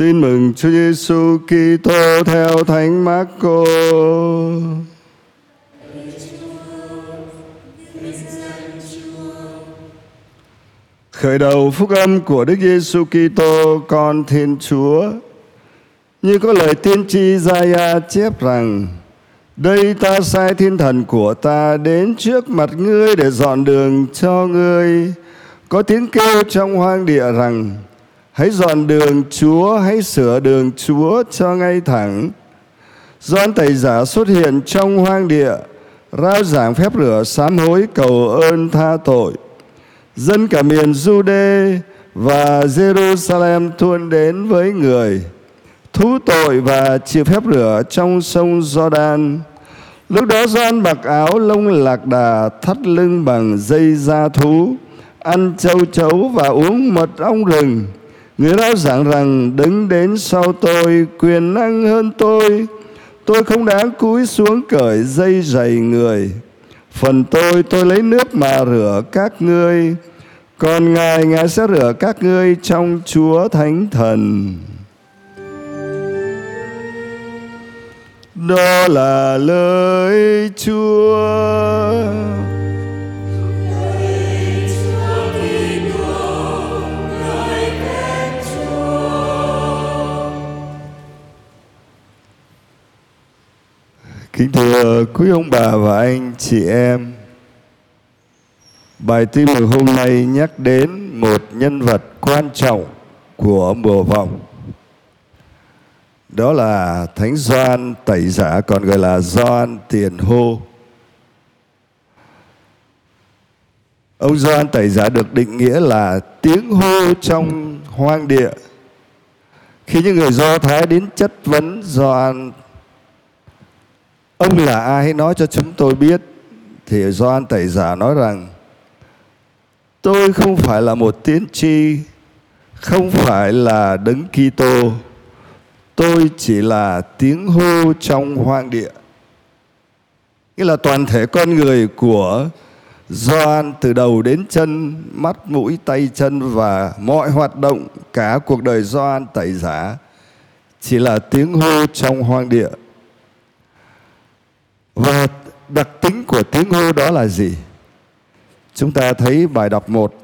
Tin mừng Chúa Giêsu Kitô theo Thánh Marco. Khởi đầu phúc âm của Đức Giêsu Kitô, con Thiên Chúa. Như có lời tiên tri Gia chép rằng: Đây ta sai thiên thần của ta đến trước mặt ngươi để dọn đường cho ngươi. Có tiếng kêu trong hoang địa rằng: Hãy dọn đường Chúa, hãy sửa đường Chúa cho ngay thẳng. Doan Tẩy Giả xuất hiện trong hoang địa, rao giảng phép rửa sám hối cầu ơn tha tội. Dân cả miền Jude và Jerusalem tuôn đến với người, thú tội và chịu phép rửa trong sông Jordan. Lúc đó Doan mặc áo lông lạc đà thắt lưng bằng dây da thú, ăn châu chấu và uống mật ong rừng Người đó giảng rằng, đứng đến sau tôi, quyền năng hơn tôi. Tôi không đáng cúi xuống cởi dây giày người. Phần tôi tôi lấy nước mà rửa các ngươi. Còn Ngài Ngài sẽ rửa các ngươi trong Chúa Thánh Thần. Đó là lời Chúa. Kính thưa quý ông bà và anh chị em, Bài tin mừng hôm nay nhắc đến một nhân vật quan trọng của mùa vọng. Đó là Thánh Gioan Tẩy Giả, còn gọi là Gioan Tiền Hô. Ông Gioan Tẩy Giả được định nghĩa là tiếng hô trong hoang địa. Khi những người Do Thái đến chất vấn Gioan Ông là ai? Hãy nói cho chúng tôi biết. Thì Gioan Tẩy Giả nói rằng Tôi không phải là một tiên tri Không phải là đấng Kitô. Tôi chỉ là tiếng hô trong hoang địa. Nghĩa là toàn thể con người của Gioan từ đầu đến chân Mắt, mũi, tay, chân Và mọi hoạt động Cả cuộc đời Gioan Tẩy Giả Chỉ là tiếng hô trong hoang địa và đặc tính của tiếng hô đó là gì? Chúng ta thấy bài đọc 1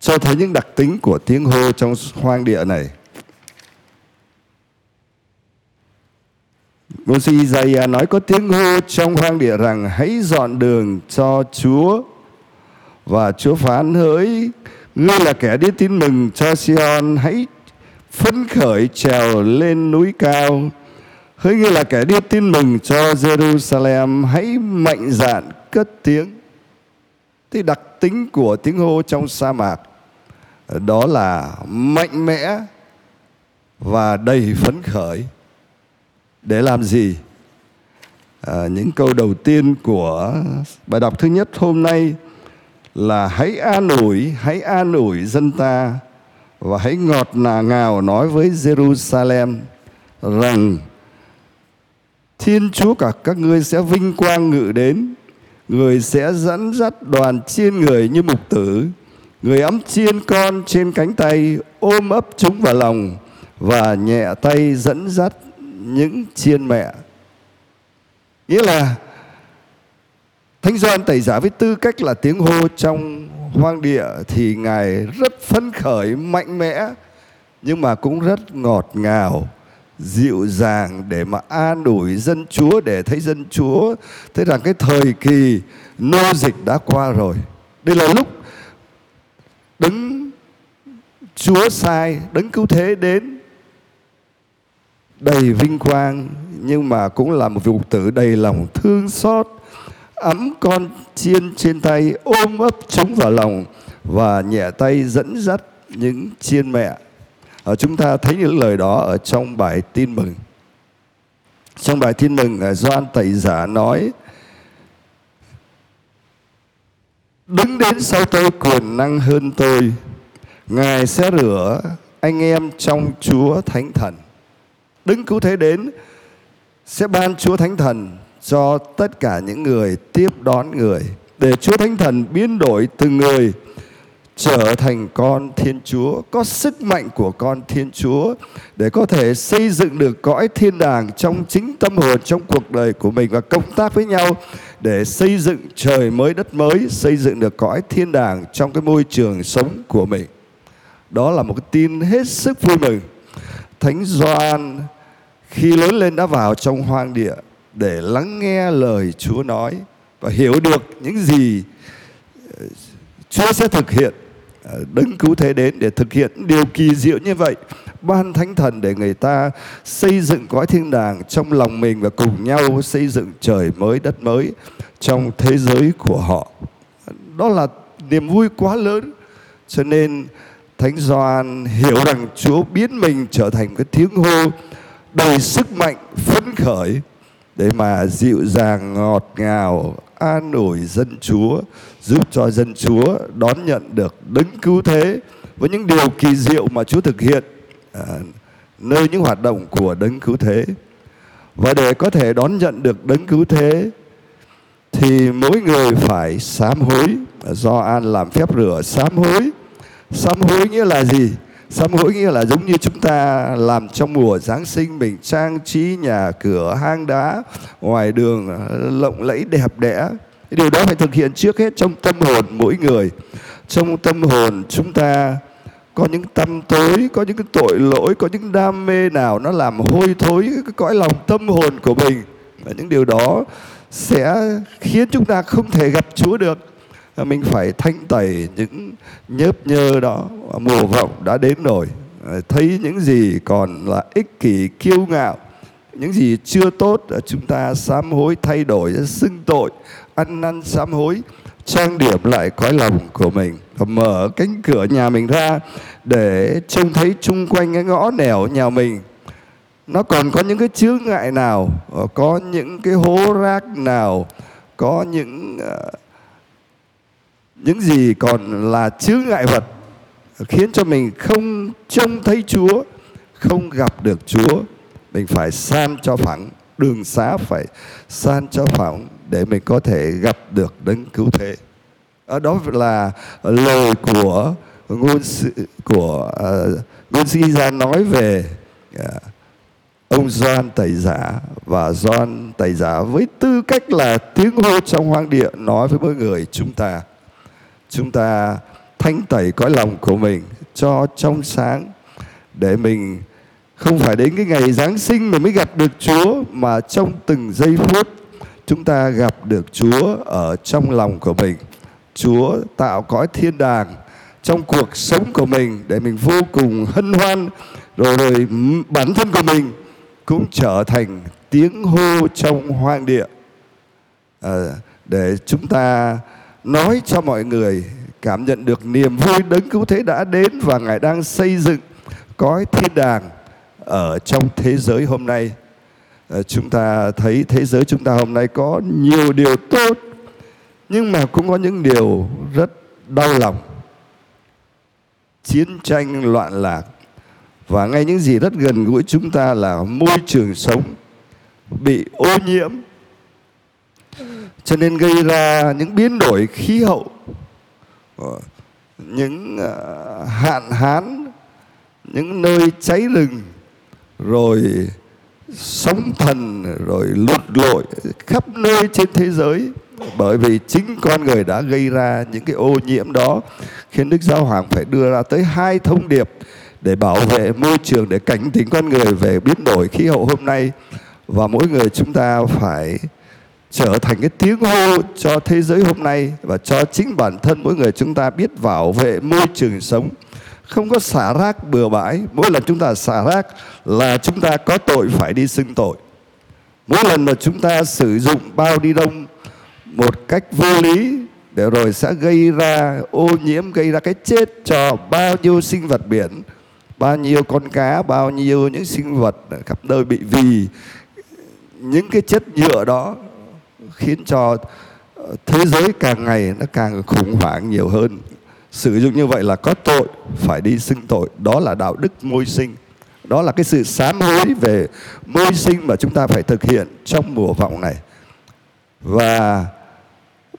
cho thấy những đặc tính của tiếng hô trong hoang địa này. Ngôn sĩ Isaiah nói có tiếng hô trong hoang địa rằng hãy dọn đường cho Chúa và Chúa phán hỡi, ngươi là kẻ đi tin mừng cho Sion, hãy phấn khởi trèo lên núi cao Hỡi như là kẻ đi tin mừng cho Jerusalem hãy mạnh dạn cất tiếng. Thì đặc tính của tiếng hô trong sa mạc đó là mạnh mẽ và đầy phấn khởi. Để làm gì? À, những câu đầu tiên của bài đọc thứ nhất hôm nay là hãy an ủi, hãy an ủi dân ta và hãy ngọt nà ngào nói với Jerusalem rằng Thiên Chúa cả các ngươi sẽ vinh quang ngự đến. Người sẽ dẫn dắt đoàn chiên người như mục tử. Người ấm chiên con trên cánh tay Ôm ấp chúng vào lòng Và nhẹ tay dẫn dắt những chiên mẹ. Nghĩa là Thánh Doan tẩy giả với tư cách là tiếng hô trong hoang địa Thì Ngài rất phấn khởi, mạnh mẽ Nhưng mà cũng rất ngọt ngào dịu dàng để mà an ủi dân Chúa để thấy dân Chúa. Thấy rằng cái thời kỳ nô dịch đã qua rồi. Đây là lúc đứng Chúa sai, đứng cứu thế đến đầy vinh quang. Nhưng mà cũng là một vụ tử đầy lòng thương xót ấm con chiên trên tay ôm ấp chúng vào lòng và nhẹ tay dẫn dắt những chiên mẹ ở chúng ta thấy những lời đó ở trong bài tin mừng. Trong bài tin mừng ờ, Doan Tẩy Giả nói, Đứng đến sau tôi quyền năng hơn tôi, Ngài sẽ rửa anh em trong Chúa Thánh Thần. Đứng cứu thế đến, Sẽ ban Chúa Thánh Thần cho tất cả những người tiếp đón người, Để Chúa Thánh Thần biến đổi từng người trở thành con Thiên Chúa, có sức mạnh của con Thiên Chúa để có thể xây dựng được cõi thiên đàng trong chính tâm hồn trong cuộc đời của mình và công tác với nhau để xây dựng trời mới đất mới, xây dựng được cõi thiên đàng trong cái môi trường sống của mình. Đó là một cái tin hết sức vui mừng. Thánh Gioan khi lớn lên đã vào trong hoang địa để lắng nghe lời Chúa nói và hiểu được những gì Chúa sẽ thực hiện Ờ, đấng cứu thế đến để thực hiện điều kỳ diệu như vậy. Ban thánh thần để người ta xây dựng cõi thiên đàng trong lòng mình và cùng nhau xây dựng trời mới, đất mới trong thế giới của họ. Đó là niềm vui quá lớn. Cho nên thánh Gioan hiểu rằng Chúa biến mình trở thành cái tiếng hô đầy sức mạnh phấn khởi để mà dịu dàng ngọt ngào an ủi dân Chúa giúp cho dân Chúa đón nhận được đấng cứu thế với những điều kỳ diệu mà Chúa thực hiện à, nơi những hoạt động của đấng cứu thế. Và để có thể đón nhận được đấng cứu thế thì mỗi người phải sám hối. Do an làm phép rửa sám hối. Sám hối nghĩa là gì? Sám hối nghĩa là giống như chúng ta làm trong mùa Giáng sinh, mình trang trí nhà cửa, hang đá, ngoài đường ờ, lộng lẫy đẹp đẽ. Điều đó phải thực hiện trước hết trong tâm hồn mỗi người. Trong tâm hồn chúng ta có những tâm tối, có những cái tội lỗi, có những đam mê nào nó làm hôi thối cái cõi lòng tâm hồn của mình. Và những điều đó sẽ khiến chúng ta không thể gặp Chúa được. Ờ, mình phải thanh tẩy những nhớp nhơ đó. Ờ, mùa vọng đã đến rồi. Ờ, thấy những gì còn là ích kỷ kiêu ngạo những gì chưa tốt chúng ta sám hối thay đổi xưng tội ăn năn sám hối trang điểm lại cõi lòng của mình. Và mở cánh cửa nhà mình ra để trông thấy chung quanh cái ngõ nẻo nhà mình. Nó còn có những cái chướng ngại nào? Có những cái hố rác nào? Có những uh, những gì còn là chướng ngại vật khiến cho mình không trông thấy Chúa, không gặp được Chúa. Mình phải san cho phẳng, đường xá phải san cho phẳng để mình có thể gặp được đấng cứu thế. Ở đó là lời của ngôn sĩ của uh, ngôn sĩ ra nói về uh, ông Gioan Tẩy Giả và Gioan Tẩy Giả với tư cách là tiếng hô trong hoang địa nói với mỗi người chúng ta chúng ta thanh tẩy cõi lòng của mình cho trong sáng để mình không phải đến cái ngày Giáng sinh mình mới gặp được Chúa mà trong từng giây phút chúng ta gặp được Chúa ở trong lòng của mình. Chúa tạo cõi thiên đàng trong cuộc sống của mình để mình vô cùng hân hoan rồi rồi bản thân của mình cũng trở thành tiếng hô trong hoang địa à, để chúng ta nói cho mọi người cảm nhận được niềm vui đấng cứu thế đã đến và ngài đang xây dựng cõi thiên đàng ở trong thế giới hôm nay. Ờ, chúng ta thấy thế giới chúng ta hôm nay có nhiều điều tốt, nhưng mà cũng có những điều rất đau lòng. Chiến tranh loạn lạc và ngay những gì rất gần gũi chúng ta là môi trường sống bị ô nhiễm cho nên gây ra những biến đổi khí hậu ờ, những ờ, hạn hán, những nơi cháy rừng, rồi sóng thần, rồi lụt lội khắp nơi trên thế giới. Bởi vì chính con người đã gây ra những cái ô nhiễm đó, khiến Đức Giáo Hoàng phải đưa ra tới hai thông điệp để bảo vệ môi trường, để cảnh tỉnh con người về biến đổi khí hậu hôm nay. Và mỗi người chúng ta phải trở thành cái tiếng hô cho thế giới hôm nay và cho chính bản thân mỗi người chúng ta biết bảo vệ môi trường sống. Không có xả rác bừa bãi, mỗi lần chúng ta xả rác là chúng ta có tội phải đi xưng tội. Mỗi lần mà chúng ta sử dụng bao đi đông một cách vô lý, để rồi sẽ gây ra ô nhiễm, gây ra cái chết cho bao nhiêu sinh vật biển, bao nhiêu con cá, bao nhiêu những sinh vật khắp nơi bị vì. Những cái chất nhựa đó khiến cho ờ, thế giới càng ngày nó càng khủng hoảng nhiều hơn. Sử dụng như vậy là có tội phải đi xưng tội. Đó là đạo đức môi sinh. Đó là cái sự sám hối về môi sinh mà chúng ta phải thực hiện trong mùa vọng này. Và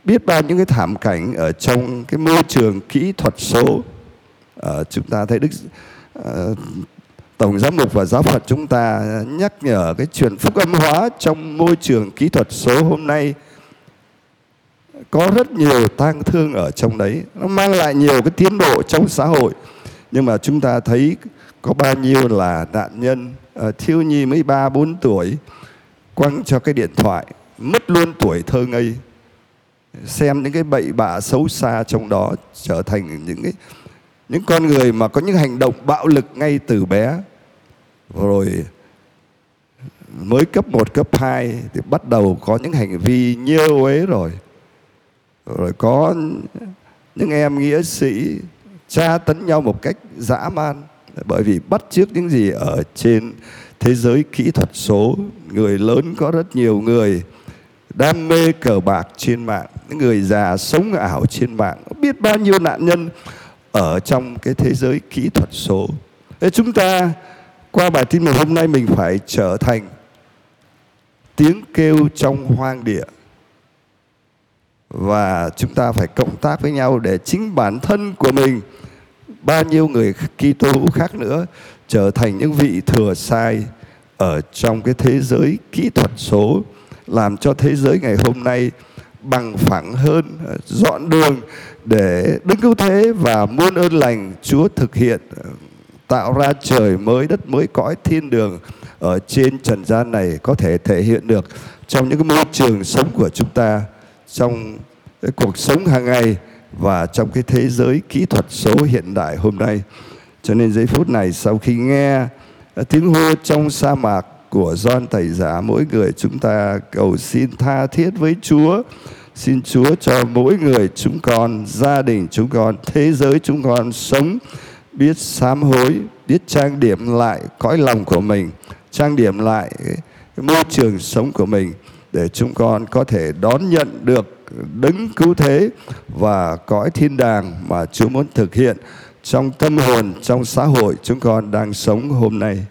biết bao những cái thảm cảnh ở trong cái môi trường kỹ thuật số uh, chúng ta thấy đức uh, tổng giám mục và giáo phận chúng ta nhắc nhở cái chuyện phúc âm hóa trong môi trường kỹ thuật số hôm nay. Có rất nhiều tang thương ở trong đấy. Nó mang lại nhiều cái tiến bộ trong xã hội. Nhưng mà chúng ta thấy có bao nhiêu là nạn nhân. Uh, thiếu nhi mới ba bốn tuổi quăng cho cái điện thoại mất luôn tuổi thơ ngây. Xem những cái bậy bạ xấu xa trong đó trở thành những cái những con người mà có những hành động bạo lực ngay từ bé rồi mới cấp 1, cấp 2 thì bắt đầu có những hành vi nhiêu ấy rồi. Rồi có những em nghĩa sĩ tra tấn nhau một cách dã man. Bởi vì bắt chước những gì ở trên thế giới kỹ thuật số người lớn có rất nhiều người đam mê cờ bạc trên mạng những người già sống ảo trên mạng biết bao nhiêu nạn nhân ở trong cái thế giới kỹ thuật số. Thế chúng ta qua bài tin mừng hôm nay mình phải trở thành tiếng kêu trong hoang địa. Và chúng ta phải cộng tác với nhau để chính bản thân của mình, bao nhiêu người Kitô hữu khác nữa, trở thành những vị thừa sai ở trong cái thế giới kỹ thuật số, làm cho thế giới ngày hôm nay bằng phẳng hơn, dọn đường để đứng cứu thế và muôn ơn lành Chúa thực hiện tạo ra trời mới, đất mới, cõi thiên đường ở trên trần gian này có thể thể hiện được trong những cái môi trường sống của chúng ta, trong cái cuộc sống hàng ngày và trong cái thế giới kỹ thuật số hiện đại hôm nay. Cho nên giây phút này sau khi nghe tiếng hô trong sa mạc của Gioan Thầy Giả, mỗi người chúng ta cầu xin tha thiết với Chúa, xin Chúa cho mỗi người chúng con, gia đình chúng con, thế giới chúng con sống biết sám hối, biết trang điểm lại cõi lòng của mình, trang điểm lại cái môi trường sống của mình để chúng con có thể đón nhận được đấng cứu thế và cõi thiên đàng mà Chúa muốn thực hiện trong tâm hồn, trong xã hội chúng con đang sống hôm nay.